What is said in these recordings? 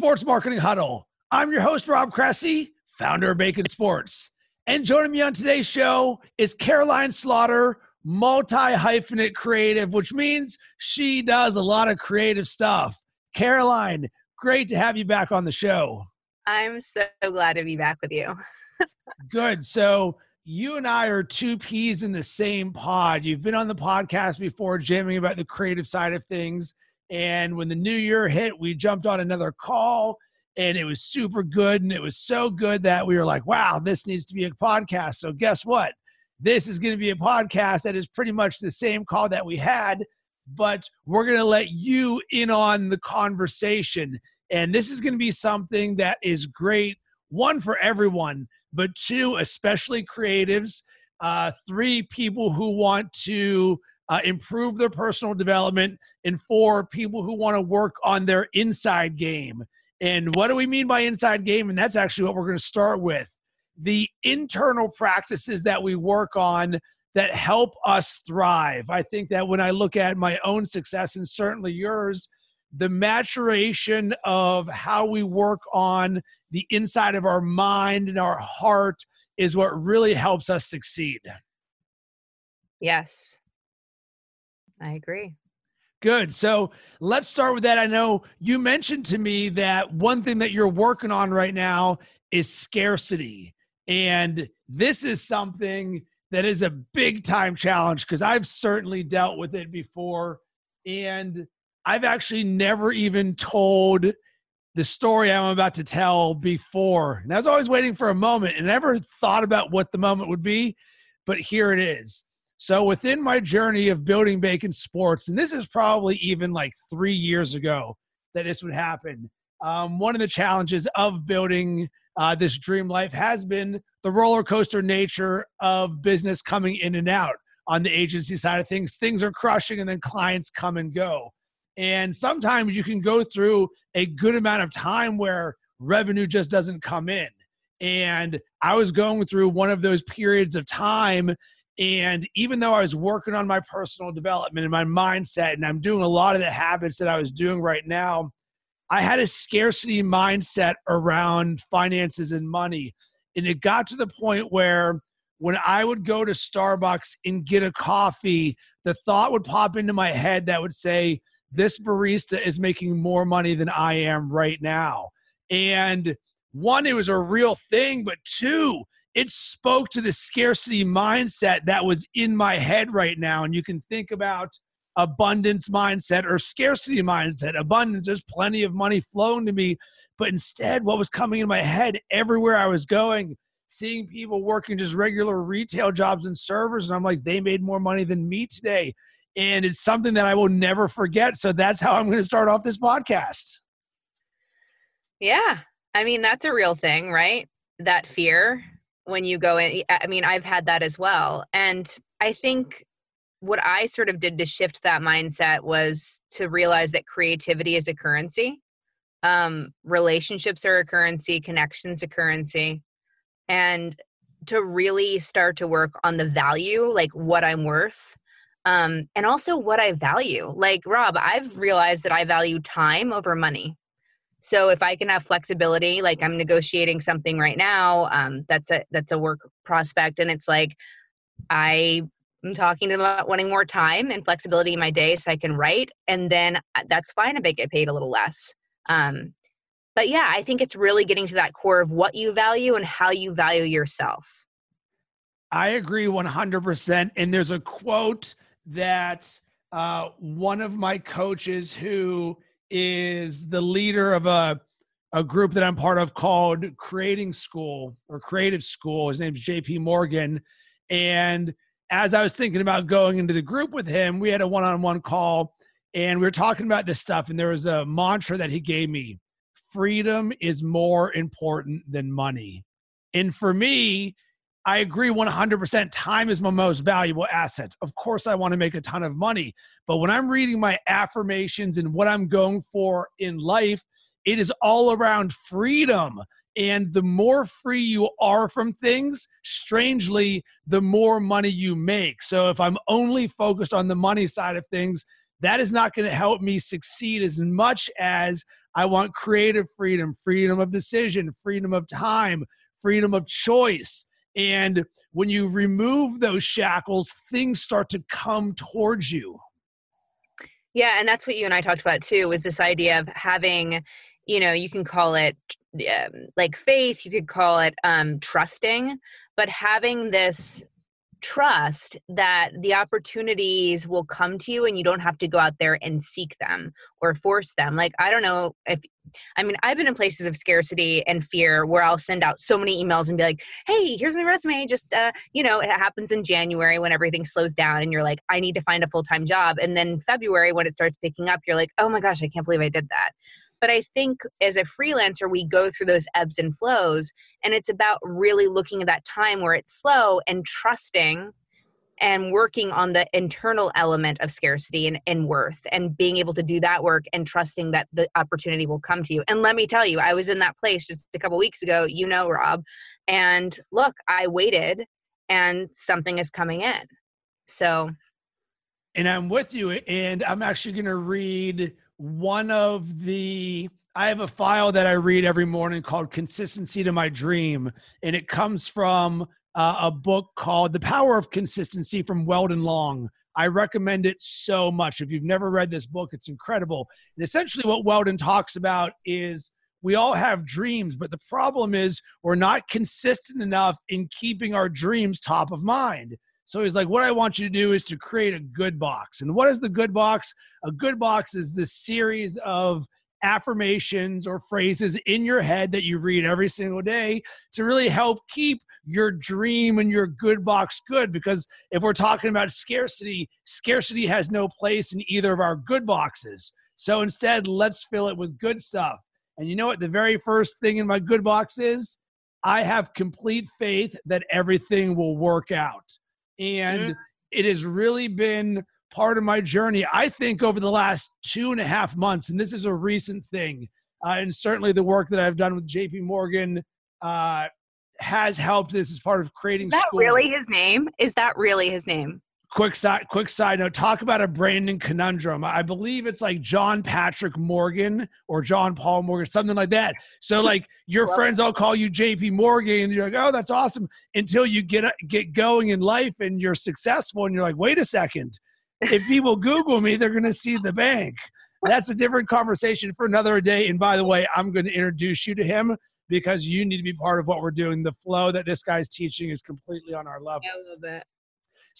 Sports Marketing Huddle. I'm your host, Rob Cressy, founder of Bacon Sports. And joining me on today's show is Caroline Slaughter, multi hyphenate creative, which means she does a lot of creative stuff. Caroline, great to have you back on the show. I'm so glad to be back with you. Good. So, you and I are two peas in the same pod. You've been on the podcast before, jamming about the creative side of things. And when the new year hit, we jumped on another call and it was super good. And it was so good that we were like, wow, this needs to be a podcast. So, guess what? This is going to be a podcast that is pretty much the same call that we had, but we're going to let you in on the conversation. And this is going to be something that is great, one, for everyone, but two, especially creatives, uh, three, people who want to uh, improve their personal development, and four, people who want to work on their inside game. And what do we mean by inside game? And that's actually what we're going to start with the internal practices that we work on that help us thrive. I think that when I look at my own success and certainly yours, the maturation of how we work on the inside of our mind and our heart is what really helps us succeed. Yes. I agree. Good. So let's start with that. I know you mentioned to me that one thing that you're working on right now is scarcity. And this is something that is a big time challenge because I've certainly dealt with it before. And I've actually never even told the story I'm about to tell before. And I was always waiting for a moment and never thought about what the moment would be. But here it is. So within my journey of building Bacon Sports, and this is probably even like three years ago that this would happen. Um, one of the challenges of building uh, this dream life has been the roller coaster nature of business coming in and out on the agency side of things. Things are crushing, and then clients come and go. And sometimes you can go through a good amount of time where revenue just doesn't come in. And I was going through one of those periods of time and even though I was working on my personal development and my mindset, and I'm doing a lot of the habits that I was doing right now, I had a scarcity mindset around finances and money. And it got to the point where when I would go to Starbucks and get a coffee, the thought would pop into my head that would say, This barista is making more money than I am right now. And one, it was a real thing, but two, it spoke to the scarcity mindset that was in my head right now. And you can think about abundance mindset or scarcity mindset. Abundance, there's plenty of money flowing to me. But instead, what was coming in my head everywhere I was going, seeing people working just regular retail jobs and servers, and I'm like, they made more money than me today. And it's something that I will never forget. So that's how I'm going to start off this podcast. Yeah. I mean, that's a real thing, right? That fear when you go in i mean i've had that as well. And i think what i sort of did to shift that mindset was to realize that creativity is a currency. Um, relationships are a currency connections a currency. And to really start to work on the value like what i'm worth um, and also what i value. Like rob i've realized that i value time over money so if I can have flexibility, like I'm negotiating something right now, um, that's a that's a work prospect, and it's like I am talking to them about wanting more time and flexibility in my day so I can write, and then uh, that's fine if I get paid a little less. Um, but yeah, I think it's really getting to that core of what you value and how you value yourself. I agree 100%. And there's a quote that uh, one of my coaches who is the leader of a a group that I'm part of called Creating School or Creative School. His name's JP Morgan. And as I was thinking about going into the group with him, we had a one on one call and we were talking about this stuff. And there was a mantra that he gave me freedom is more important than money. And for me, I agree 100%. Time is my most valuable asset. Of course, I want to make a ton of money. But when I'm reading my affirmations and what I'm going for in life, it is all around freedom. And the more free you are from things, strangely, the more money you make. So if I'm only focused on the money side of things, that is not going to help me succeed as much as I want creative freedom, freedom of decision, freedom of time, freedom of choice. And when you remove those shackles, things start to come towards you. Yeah, and that's what you and I talked about too was this idea of having, you know, you can call it um, like faith, you could call it um, trusting, but having this trust that the opportunities will come to you and you don't have to go out there and seek them or force them. Like, I don't know if, I mean, I've been in places of scarcity and fear where I'll send out so many emails and be like, hey, here's my resume. Just, uh, you know, it happens in January when everything slows down and you're like, I need to find a full time job. And then February, when it starts picking up, you're like, oh my gosh, I can't believe I did that. But I think as a freelancer, we go through those ebbs and flows. And it's about really looking at that time where it's slow and trusting and working on the internal element of scarcity and, and worth and being able to do that work and trusting that the opportunity will come to you. And let me tell you, I was in that place just a couple weeks ago, you know, Rob. And look, I waited and something is coming in. So and I'm with you. And I'm actually going to read one of the I have a file that I read every morning called Consistency to My Dream, and it comes from uh, a book called The Power of Consistency from Weldon Long. I recommend it so much. If you've never read this book, it's incredible. And essentially, what Weldon talks about is we all have dreams, but the problem is we're not consistent enough in keeping our dreams top of mind. So he's like, What I want you to do is to create a good box. And what is the good box? A good box is this series of affirmations or phrases in your head that you read every single day to really help keep your dream and your good box good. Because if we're talking about scarcity, scarcity has no place in either of our good boxes. So instead, let's fill it with good stuff. And you know what? The very first thing in my good box is I have complete faith that everything will work out and mm-hmm. it has really been part of my journey. I think over the last two and a half months, and this is a recent thing, uh, and certainly the work that I've done with JP Morgan uh, has helped. This as part of creating. Is that school. really his name? Is that really his name? Quick side quick side note talk about a brandon conundrum. I believe it's like john patrick morgan or john paul morgan something like that. So like your friends all call you jp morgan and you're like oh that's awesome until you get get going in life and you're successful and you're like wait a second. If people google me they're going to see the bank. That's a different conversation for another day. And by the way i'm going to introduce you to him because you need to be part of what we're doing. The flow that this guy's teaching is completely on our level. I love bit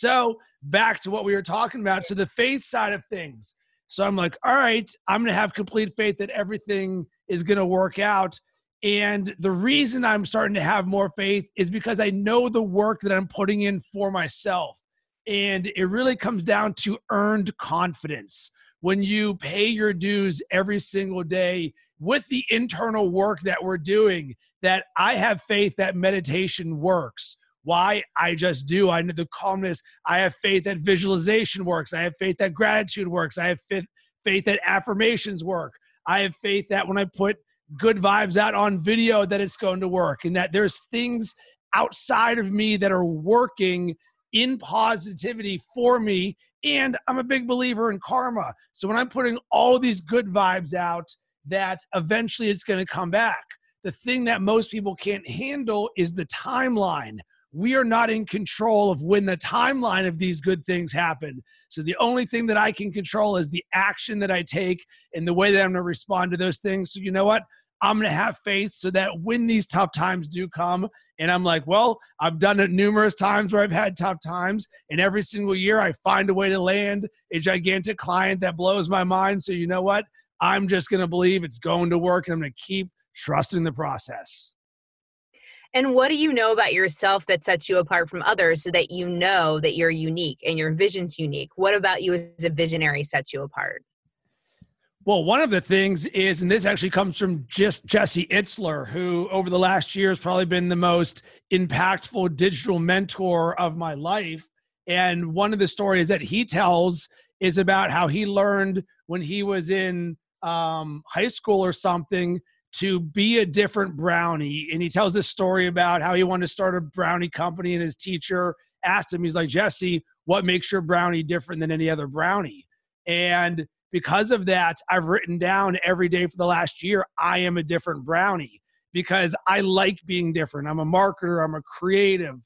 so back to what we were talking about. So the faith side of things. So I'm like, all right, I'm going to have complete faith that everything is going to work out. And the reason I'm starting to have more faith is because I know the work that I'm putting in for myself. And it really comes down to earned confidence. When you pay your dues every single day with the internal work that we're doing, that I have faith that meditation works why I just do. I know the calmness. I have faith that visualization works. I have faith that gratitude works. I have faith, faith that affirmations work. I have faith that when I put good vibes out on video that it's going to work and that there's things outside of me that are working in positivity for me and I'm a big believer in karma. So when I'm putting all these good vibes out that eventually it's going to come back. The thing that most people can't handle is the timeline we are not in control of when the timeline of these good things happen. So the only thing that I can control is the action that I take and the way that I'm going to respond to those things. So you know what? I'm going to have faith so that when these tough times do come, and I'm like, well, I've done it numerous times where I've had tough times, and every single year I find a way to land a gigantic client that blows my mind. So you know what? I'm just going to believe it's going to work, and I'm going to keep trusting the process. And what do you know about yourself that sets you apart from others so that you know that you're unique and your vision's unique? What about you as a visionary sets you apart? Well, one of the things is, and this actually comes from just Jesse Itzler, who over the last year has probably been the most impactful digital mentor of my life. And one of the stories that he tells is about how he learned when he was in um, high school or something to be a different brownie. And he tells this story about how he wanted to start a brownie company, and his teacher asked him, he's like, Jesse, what makes your brownie different than any other brownie? And because of that, I've written down every day for the last year, I am a different brownie because I like being different. I'm a marketer, I'm a creative.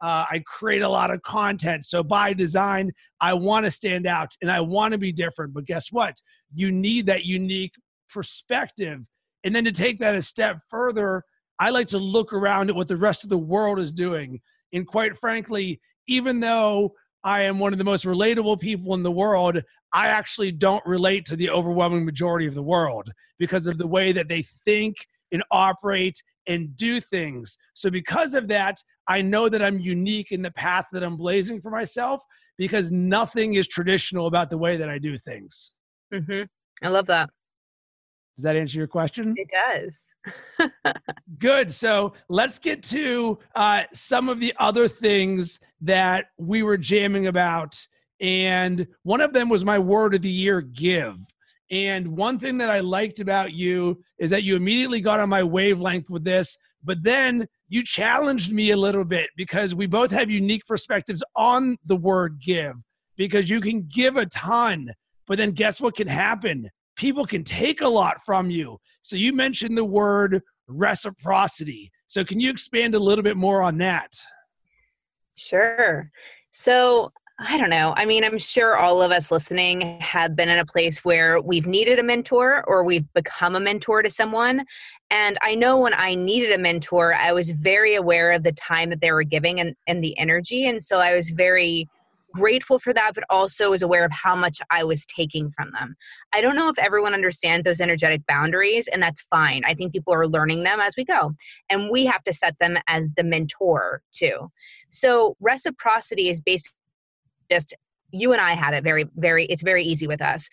Uh, I create a lot of content. So by design, I want to stand out and I want to be different. But guess what? You need that unique perspective. And then to take that a step further, I like to look around at what the rest of the world is doing. And quite frankly, even though I am one of the most relatable people in the world, I actually don't relate to the overwhelming majority of the world because of the way that they think and operate and do things. So, because of that, I know that I'm unique in the path that I'm blazing for myself because nothing is traditional about the way that I do things. Mm-hmm. I love that. Does that answer your question? It does. Good. So let's get to uh, some of the other things that we were jamming about. And one of them was my word of the year give. And one thing that I liked about you is that you immediately got on my wavelength with this, but then you challenged me a little bit because we both have unique perspectives on the word give because you can give a ton, but then guess what can happen? People can take a lot from you. So you mentioned the word reciprocity. So can you expand a little bit more on that? Sure. So I don't know. I mean, I'm sure all of us listening have been in a place where we've needed a mentor or we've become a mentor to someone. And I know when I needed a mentor, I was very aware of the time that they were giving and, and the energy. And so I was very grateful for that, but also was aware of how much I was taking from them. I don't know if everyone understands those energetic boundaries, and that's fine. I think people are learning them as we go. And we have to set them as the mentor too. So reciprocity is basically just you and I have it very, very, it's very easy with us.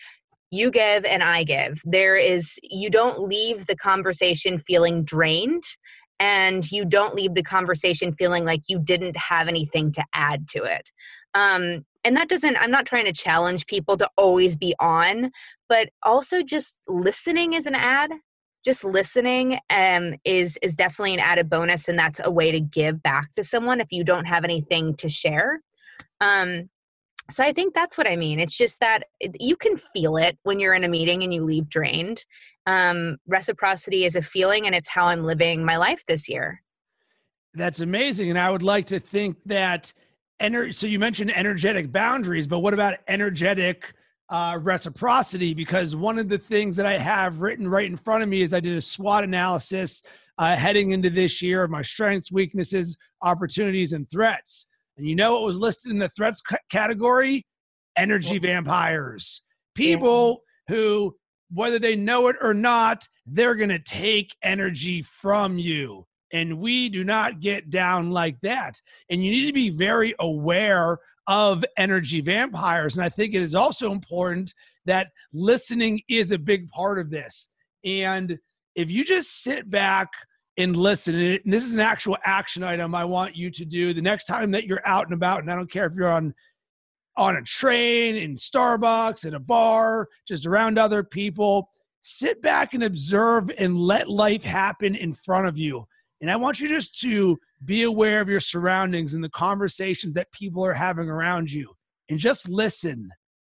You give and I give. There is, you don't leave the conversation feeling drained and you don't leave the conversation feeling like you didn't have anything to add to it. Um, and that doesn't, I'm not trying to challenge people to always be on, but also just listening is an ad just listening um, is is definitely an added bonus and that's a way to give back to someone if you don't have anything to share um, so I think that's what I mean. It's just that you can feel it when you're in a meeting and you leave drained. Um, reciprocity is a feeling, and it's how I'm living my life this year. That's amazing. And I would like to think that. Ener- so you mentioned energetic boundaries, but what about energetic uh, reciprocity? Because one of the things that I have written right in front of me is I did a SWOT analysis uh, heading into this year of my strengths, weaknesses, opportunities, and threats. And you know what was listed in the threats c- category? Energy vampires. People who, whether they know it or not, they're going to take energy from you. And we do not get down like that. And you need to be very aware of energy vampires. And I think it is also important that listening is a big part of this. And if you just sit back, and listen. And this is an actual action item I want you to do the next time that you're out and about. And I don't care if you're on on a train, in Starbucks, at a bar, just around other people. Sit back and observe and let life happen in front of you. And I want you just to be aware of your surroundings and the conversations that people are having around you and just listen.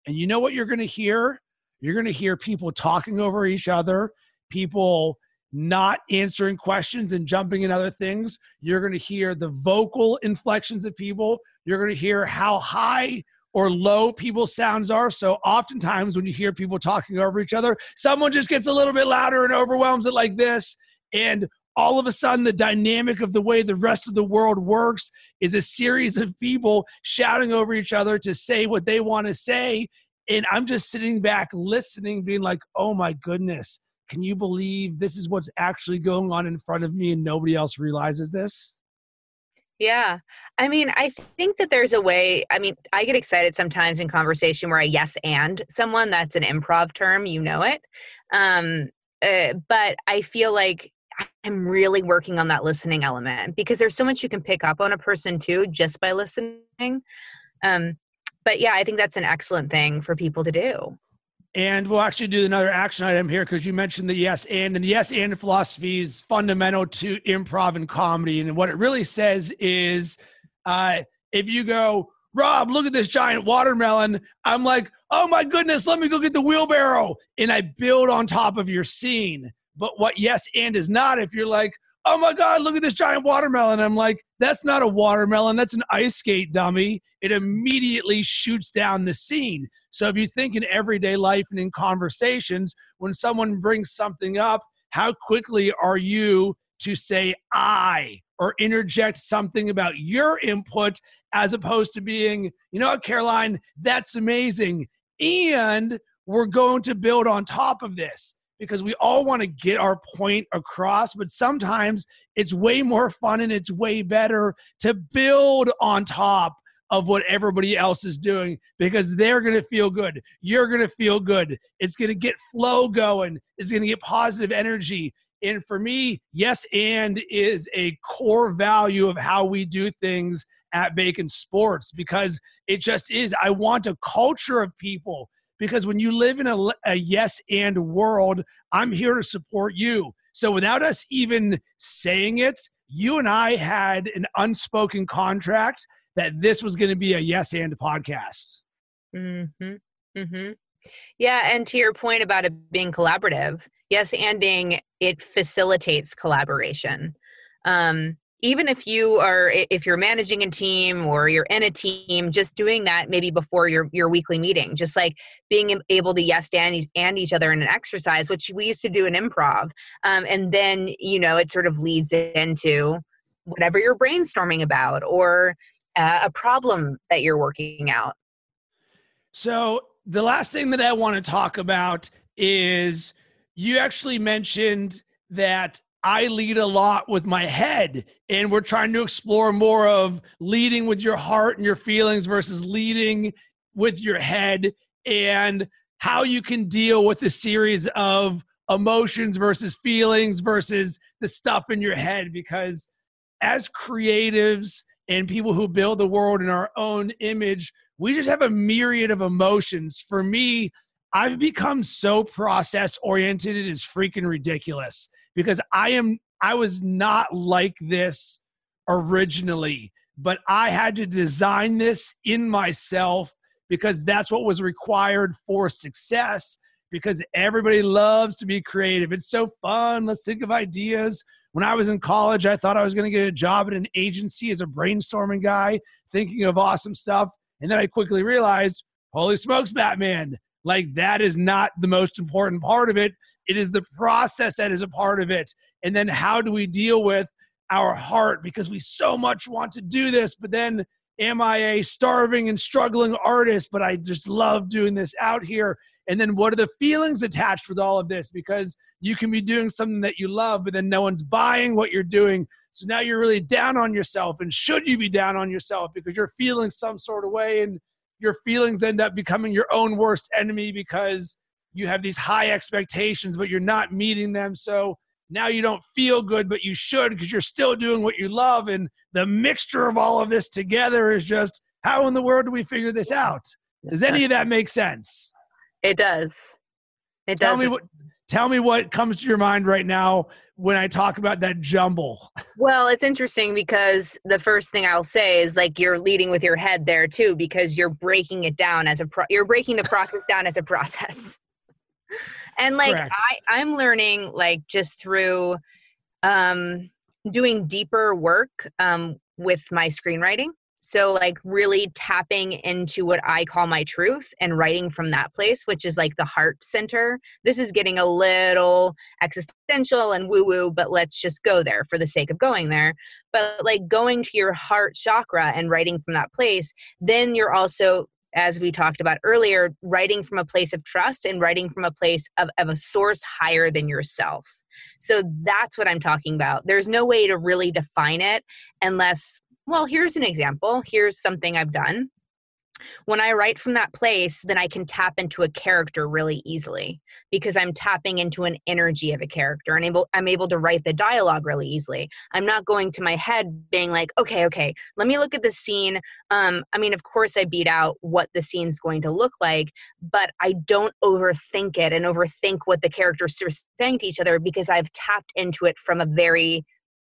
And you know what you're going to hear? You're going to hear people talking over each other, people not answering questions and jumping in other things. You're going to hear the vocal inflections of people. You're going to hear how high or low people's sounds are. So oftentimes when you hear people talking over each other, someone just gets a little bit louder and overwhelms it like this. And all of a sudden, the dynamic of the way the rest of the world works is a series of people shouting over each other to say what they want to say. And I'm just sitting back listening, being like, oh my goodness, can you believe this is what's actually going on in front of me and nobody else realizes this? Yeah. I mean, I think that there's a way. I mean, I get excited sometimes in conversation where I yes and someone. That's an improv term, you know it. Um, uh, but I feel like I'm really working on that listening element because there's so much you can pick up on a person too just by listening. Um, but yeah, I think that's an excellent thing for people to do. And we'll actually do another action item here because you mentioned the yes and, and the yes and philosophy is fundamental to improv and comedy. And what it really says is uh, if you go Rob, look at this giant watermelon. I'm like, oh my goodness, let me go get the wheelbarrow. And I build on top of your scene. But what yes and is not, if you're like, oh my God, look at this giant watermelon. I'm like, that's not a watermelon. That's an ice skate dummy. It immediately shoots down the scene. So if you think in everyday life and in conversations, when someone brings something up, how quickly are you to say I or interject something about your input as opposed to being, you know Caroline, that's amazing. And we're going to build on top of this because we all want to get our point across, but sometimes it's way more fun and it's way better to build on top of what everybody else is doing because they're going to feel good. You're going to feel good. It's going to get flow going. It's going to get positive energy. And for me, yes, and is a core value of how we do things at Bacon Sports because it just is. I want a culture of people because when you live in a, a yes and world, I'm here to support you. So without us even saying it, you and I had an unspoken contract that this was going to be a yes and podcast. Mm-hmm. Mm-hmm. Yeah, and to your point about it being collaborative, yes, anding it facilitates collaboration. Um, even if you are if you're managing a team or you're in a team just doing that maybe before your your weekly meeting just like being able to yes and, and each other in an exercise which we used to do in improv um, and then you know it sort of leads into whatever you're brainstorming about or uh, a problem that you're working out. So the last thing that i want to talk about is you actually mentioned that I lead a lot with my head, and we're trying to explore more of leading with your heart and your feelings versus leading with your head, and how you can deal with a series of emotions versus feelings versus the stuff in your head. Because as creatives and people who build the world in our own image, we just have a myriad of emotions. For me, I've become so process oriented, it is freaking ridiculous because I am I was not like this originally, but I had to design this in myself because that's what was required for success because everybody loves to be creative. It's so fun. Let's think of ideas. When I was in college, I thought I was going to get a job at an agency as a brainstorming guy, thinking of awesome stuff. And then I quickly realized, holy smokes, Batman, like that is not the most important part of it. It is the process that is a part of it. And then how do we deal with our heart because we so much want to do this, but then am I a starving and struggling artist, but I just love doing this out here? And then what are the feelings attached with all of this? Because you can be doing something that you love, but then no one's buying what you're doing. So now you're really down on yourself. And should you be down on yourself because you're feeling some sort of way and your feelings end up becoming your own worst enemy because you have these high expectations, but you're not meeting them. So now you don't feel good, but you should because you're still doing what you love. And the mixture of all of this together is just how in the world do we figure this out? Does any of that make sense? It does. It does. Tell me what tell me what comes to your mind right now when I talk about that jumble. Well, it's interesting because the first thing I'll say is like you're leading with your head there too because you're breaking it down as a pro- you're breaking the process down as a process. and like Correct. I I'm learning like just through um doing deeper work um with my screenwriting so, like, really tapping into what I call my truth and writing from that place, which is like the heart center. This is getting a little existential and woo woo, but let's just go there for the sake of going there. But like going to your heart chakra and writing from that place, then you're also as we talked about earlier, writing from a place of trust and writing from a place of, of a source higher than yourself. So that's what I'm talking about. There's no way to really define it unless well, here's an example. Here's something I've done. When I write from that place, then I can tap into a character really easily because I'm tapping into an energy of a character and able I'm able to write the dialogue really easily. I'm not going to my head being like, okay, okay, let me look at the scene. Um, I mean, of course I beat out what the scene's going to look like, but I don't overthink it and overthink what the characters are saying to each other because I've tapped into it from a very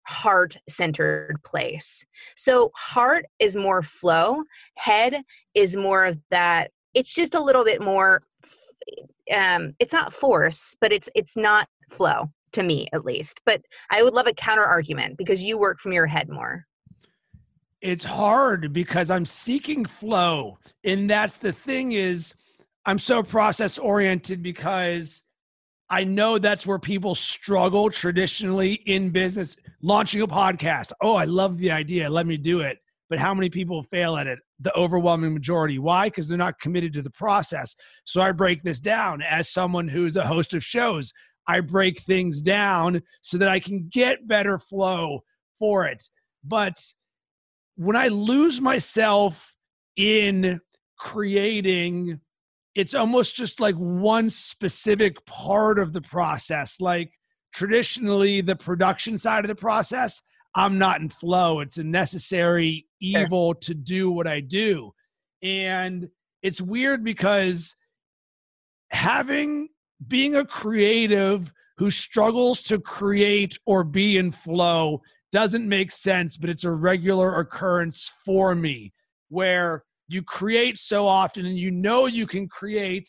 heart centered place. So heart is more flow, head is more of that it's just a little bit more um it's not force, but it's it's not flow to me at least. But I would love a counter argument because you work from your head more. It's hard because I'm seeking flow and that's the thing is I'm so process oriented because I know that's where people struggle traditionally in business. Launching a podcast. Oh, I love the idea. Let me do it. But how many people fail at it? The overwhelming majority. Why? Because they're not committed to the process. So I break this down as someone who's a host of shows. I break things down so that I can get better flow for it. But when I lose myself in creating it's almost just like one specific part of the process. Like traditionally, the production side of the process, I'm not in flow. It's a necessary evil to do what I do. And it's weird because having being a creative who struggles to create or be in flow doesn't make sense, but it's a regular occurrence for me where you create so often and you know you can create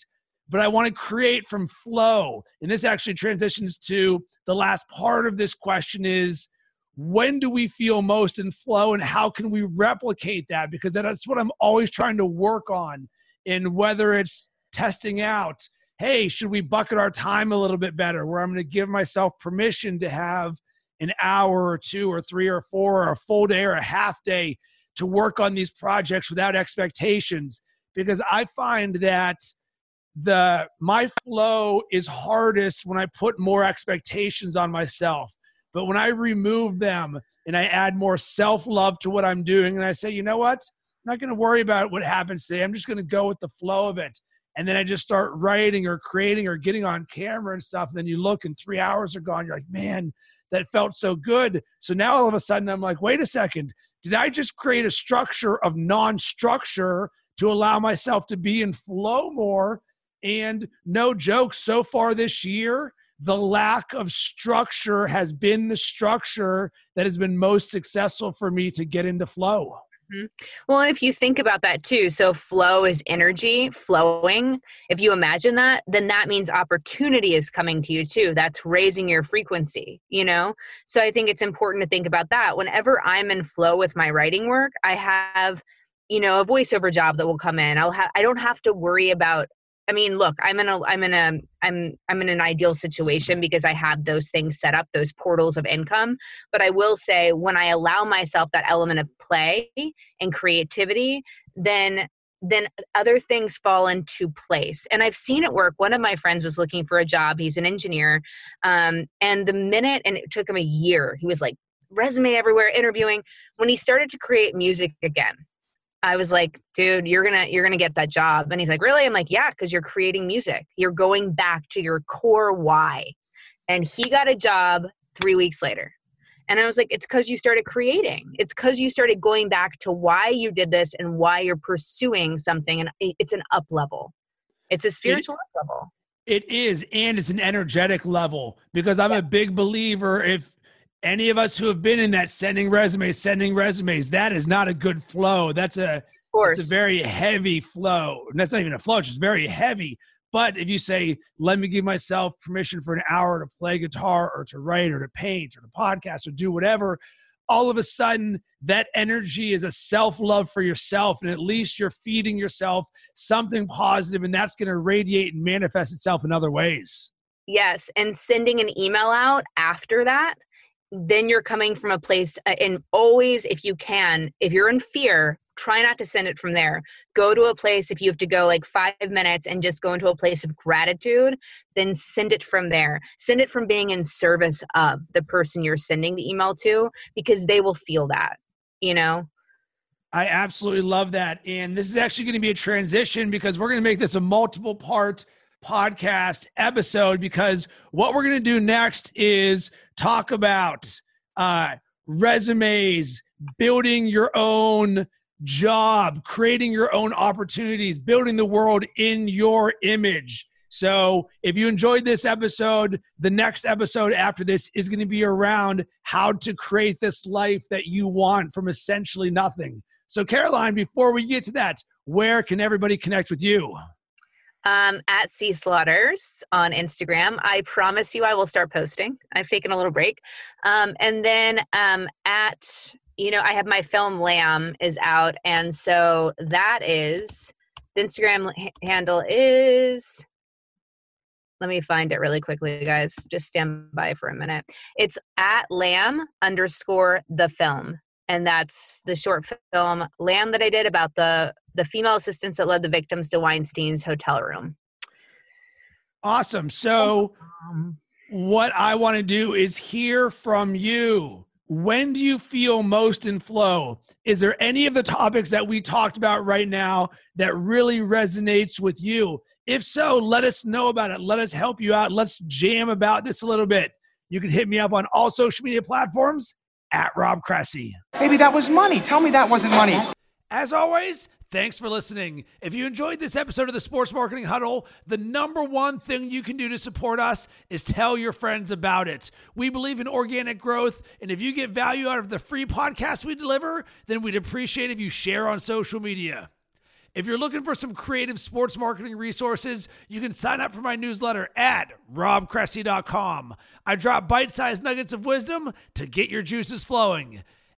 but i want to create from flow. And this actually transitions to the last part of this question is when do we feel most in flow and how can we replicate that? Because that's what i'm always trying to work on and whether it's testing out hey should we bucket our time a little bit better where i'm going to give myself permission to have an hour or two or three or four or a full day or a half day to work on these projects without expectations because I find that the my flow is hardest when I put more expectations on myself. But when I remove them and I add more self-love to what I'm doing and I say, "You know what? I'm not going to worry about what happens today. I'm just going to go with the flow of it." And then I just start writing or creating or getting on camera and stuff. And then you look and 3 hours are gone. You're like, "Man, that felt so good." So now all of a sudden I'm like, "Wait a second did I just create a structure of non structure to allow myself to be in flow more? And no joke, so far this year, the lack of structure has been the structure that has been most successful for me to get into flow. Mm-hmm. Well, if you think about that too, so flow is energy flowing. If you imagine that, then that means opportunity is coming to you too. That's raising your frequency, you know? So I think it's important to think about that. Whenever I'm in flow with my writing work, I have you know a voiceover job that will come in i'll have i don't have to worry about I mean, look, I'm in a I'm in a I'm I'm in an ideal situation because I have those things set up, those portals of income. But I will say when I allow myself that element of play and creativity, then then other things fall into place. And I've seen it work. One of my friends was looking for a job. He's an engineer. Um, and the minute, and it took him a year, he was like, resume everywhere, interviewing. When he started to create music again, I was like, dude, you're gonna you're gonna get that job. And he's like, really? I'm like, yeah, because you're creating music. You're going back to your core why. And he got a job three weeks later. And I was like, it's because you started creating. It's because you started going back to why you did this and why you're pursuing something. And it's an up level. It's a spiritual it, up level. It is, and it's an energetic level because I'm yeah. a big believer if any of us who have been in that sending resumes, sending resumes, that is not a good flow. That's a it's a very heavy flow. And that's not even a flow, it's just very heavy. But if you say, let me give myself permission for an hour to play guitar or to write or to paint or to podcast or do whatever, all of a sudden that energy is a self love for yourself. And at least you're feeding yourself something positive, and that's going to radiate and manifest itself in other ways. Yes. And sending an email out after that then you're coming from a place uh, and always if you can if you're in fear try not to send it from there go to a place if you have to go like five minutes and just go into a place of gratitude then send it from there send it from being in service of the person you're sending the email to because they will feel that you know I absolutely love that. And this is actually going to be a transition because we're going to make this a multiple part podcast episode because what we're going to do next is talk about uh, resumes, building your own job, creating your own opportunities, building the world in your image. So if you enjoyed this episode, the next episode after this is going to be around how to create this life that you want from essentially nothing. So, Caroline, before we get to that, where can everybody connect with you? Um, at C Slaughters on Instagram. I promise you I will start posting. I've taken a little break. Um, and then um, at, you know, I have my film Lamb is out. And so that is, the Instagram handle is let me find it really quickly, guys. Just stand by for a minute. It's at lamb underscore the film. And that's the short film Lamb that I did about the the female assistants that led the victims to Weinstein's hotel room. Awesome. So um, what I want to do is hear from you. When do you feel most in flow? Is there any of the topics that we talked about right now that really resonates with you? If so, let us know about it. Let us help you out. Let's jam about this a little bit. You can hit me up on all social media platforms at Rob Cressy. Maybe that was money. Tell me that wasn't money. As always, thanks for listening. If you enjoyed this episode of the Sports Marketing Huddle, the number one thing you can do to support us is tell your friends about it. We believe in organic growth, and if you get value out of the free podcast we deliver, then we'd appreciate if you share on social media. If you're looking for some creative sports marketing resources, you can sign up for my newsletter at robcressy.com. I drop bite sized nuggets of wisdom to get your juices flowing.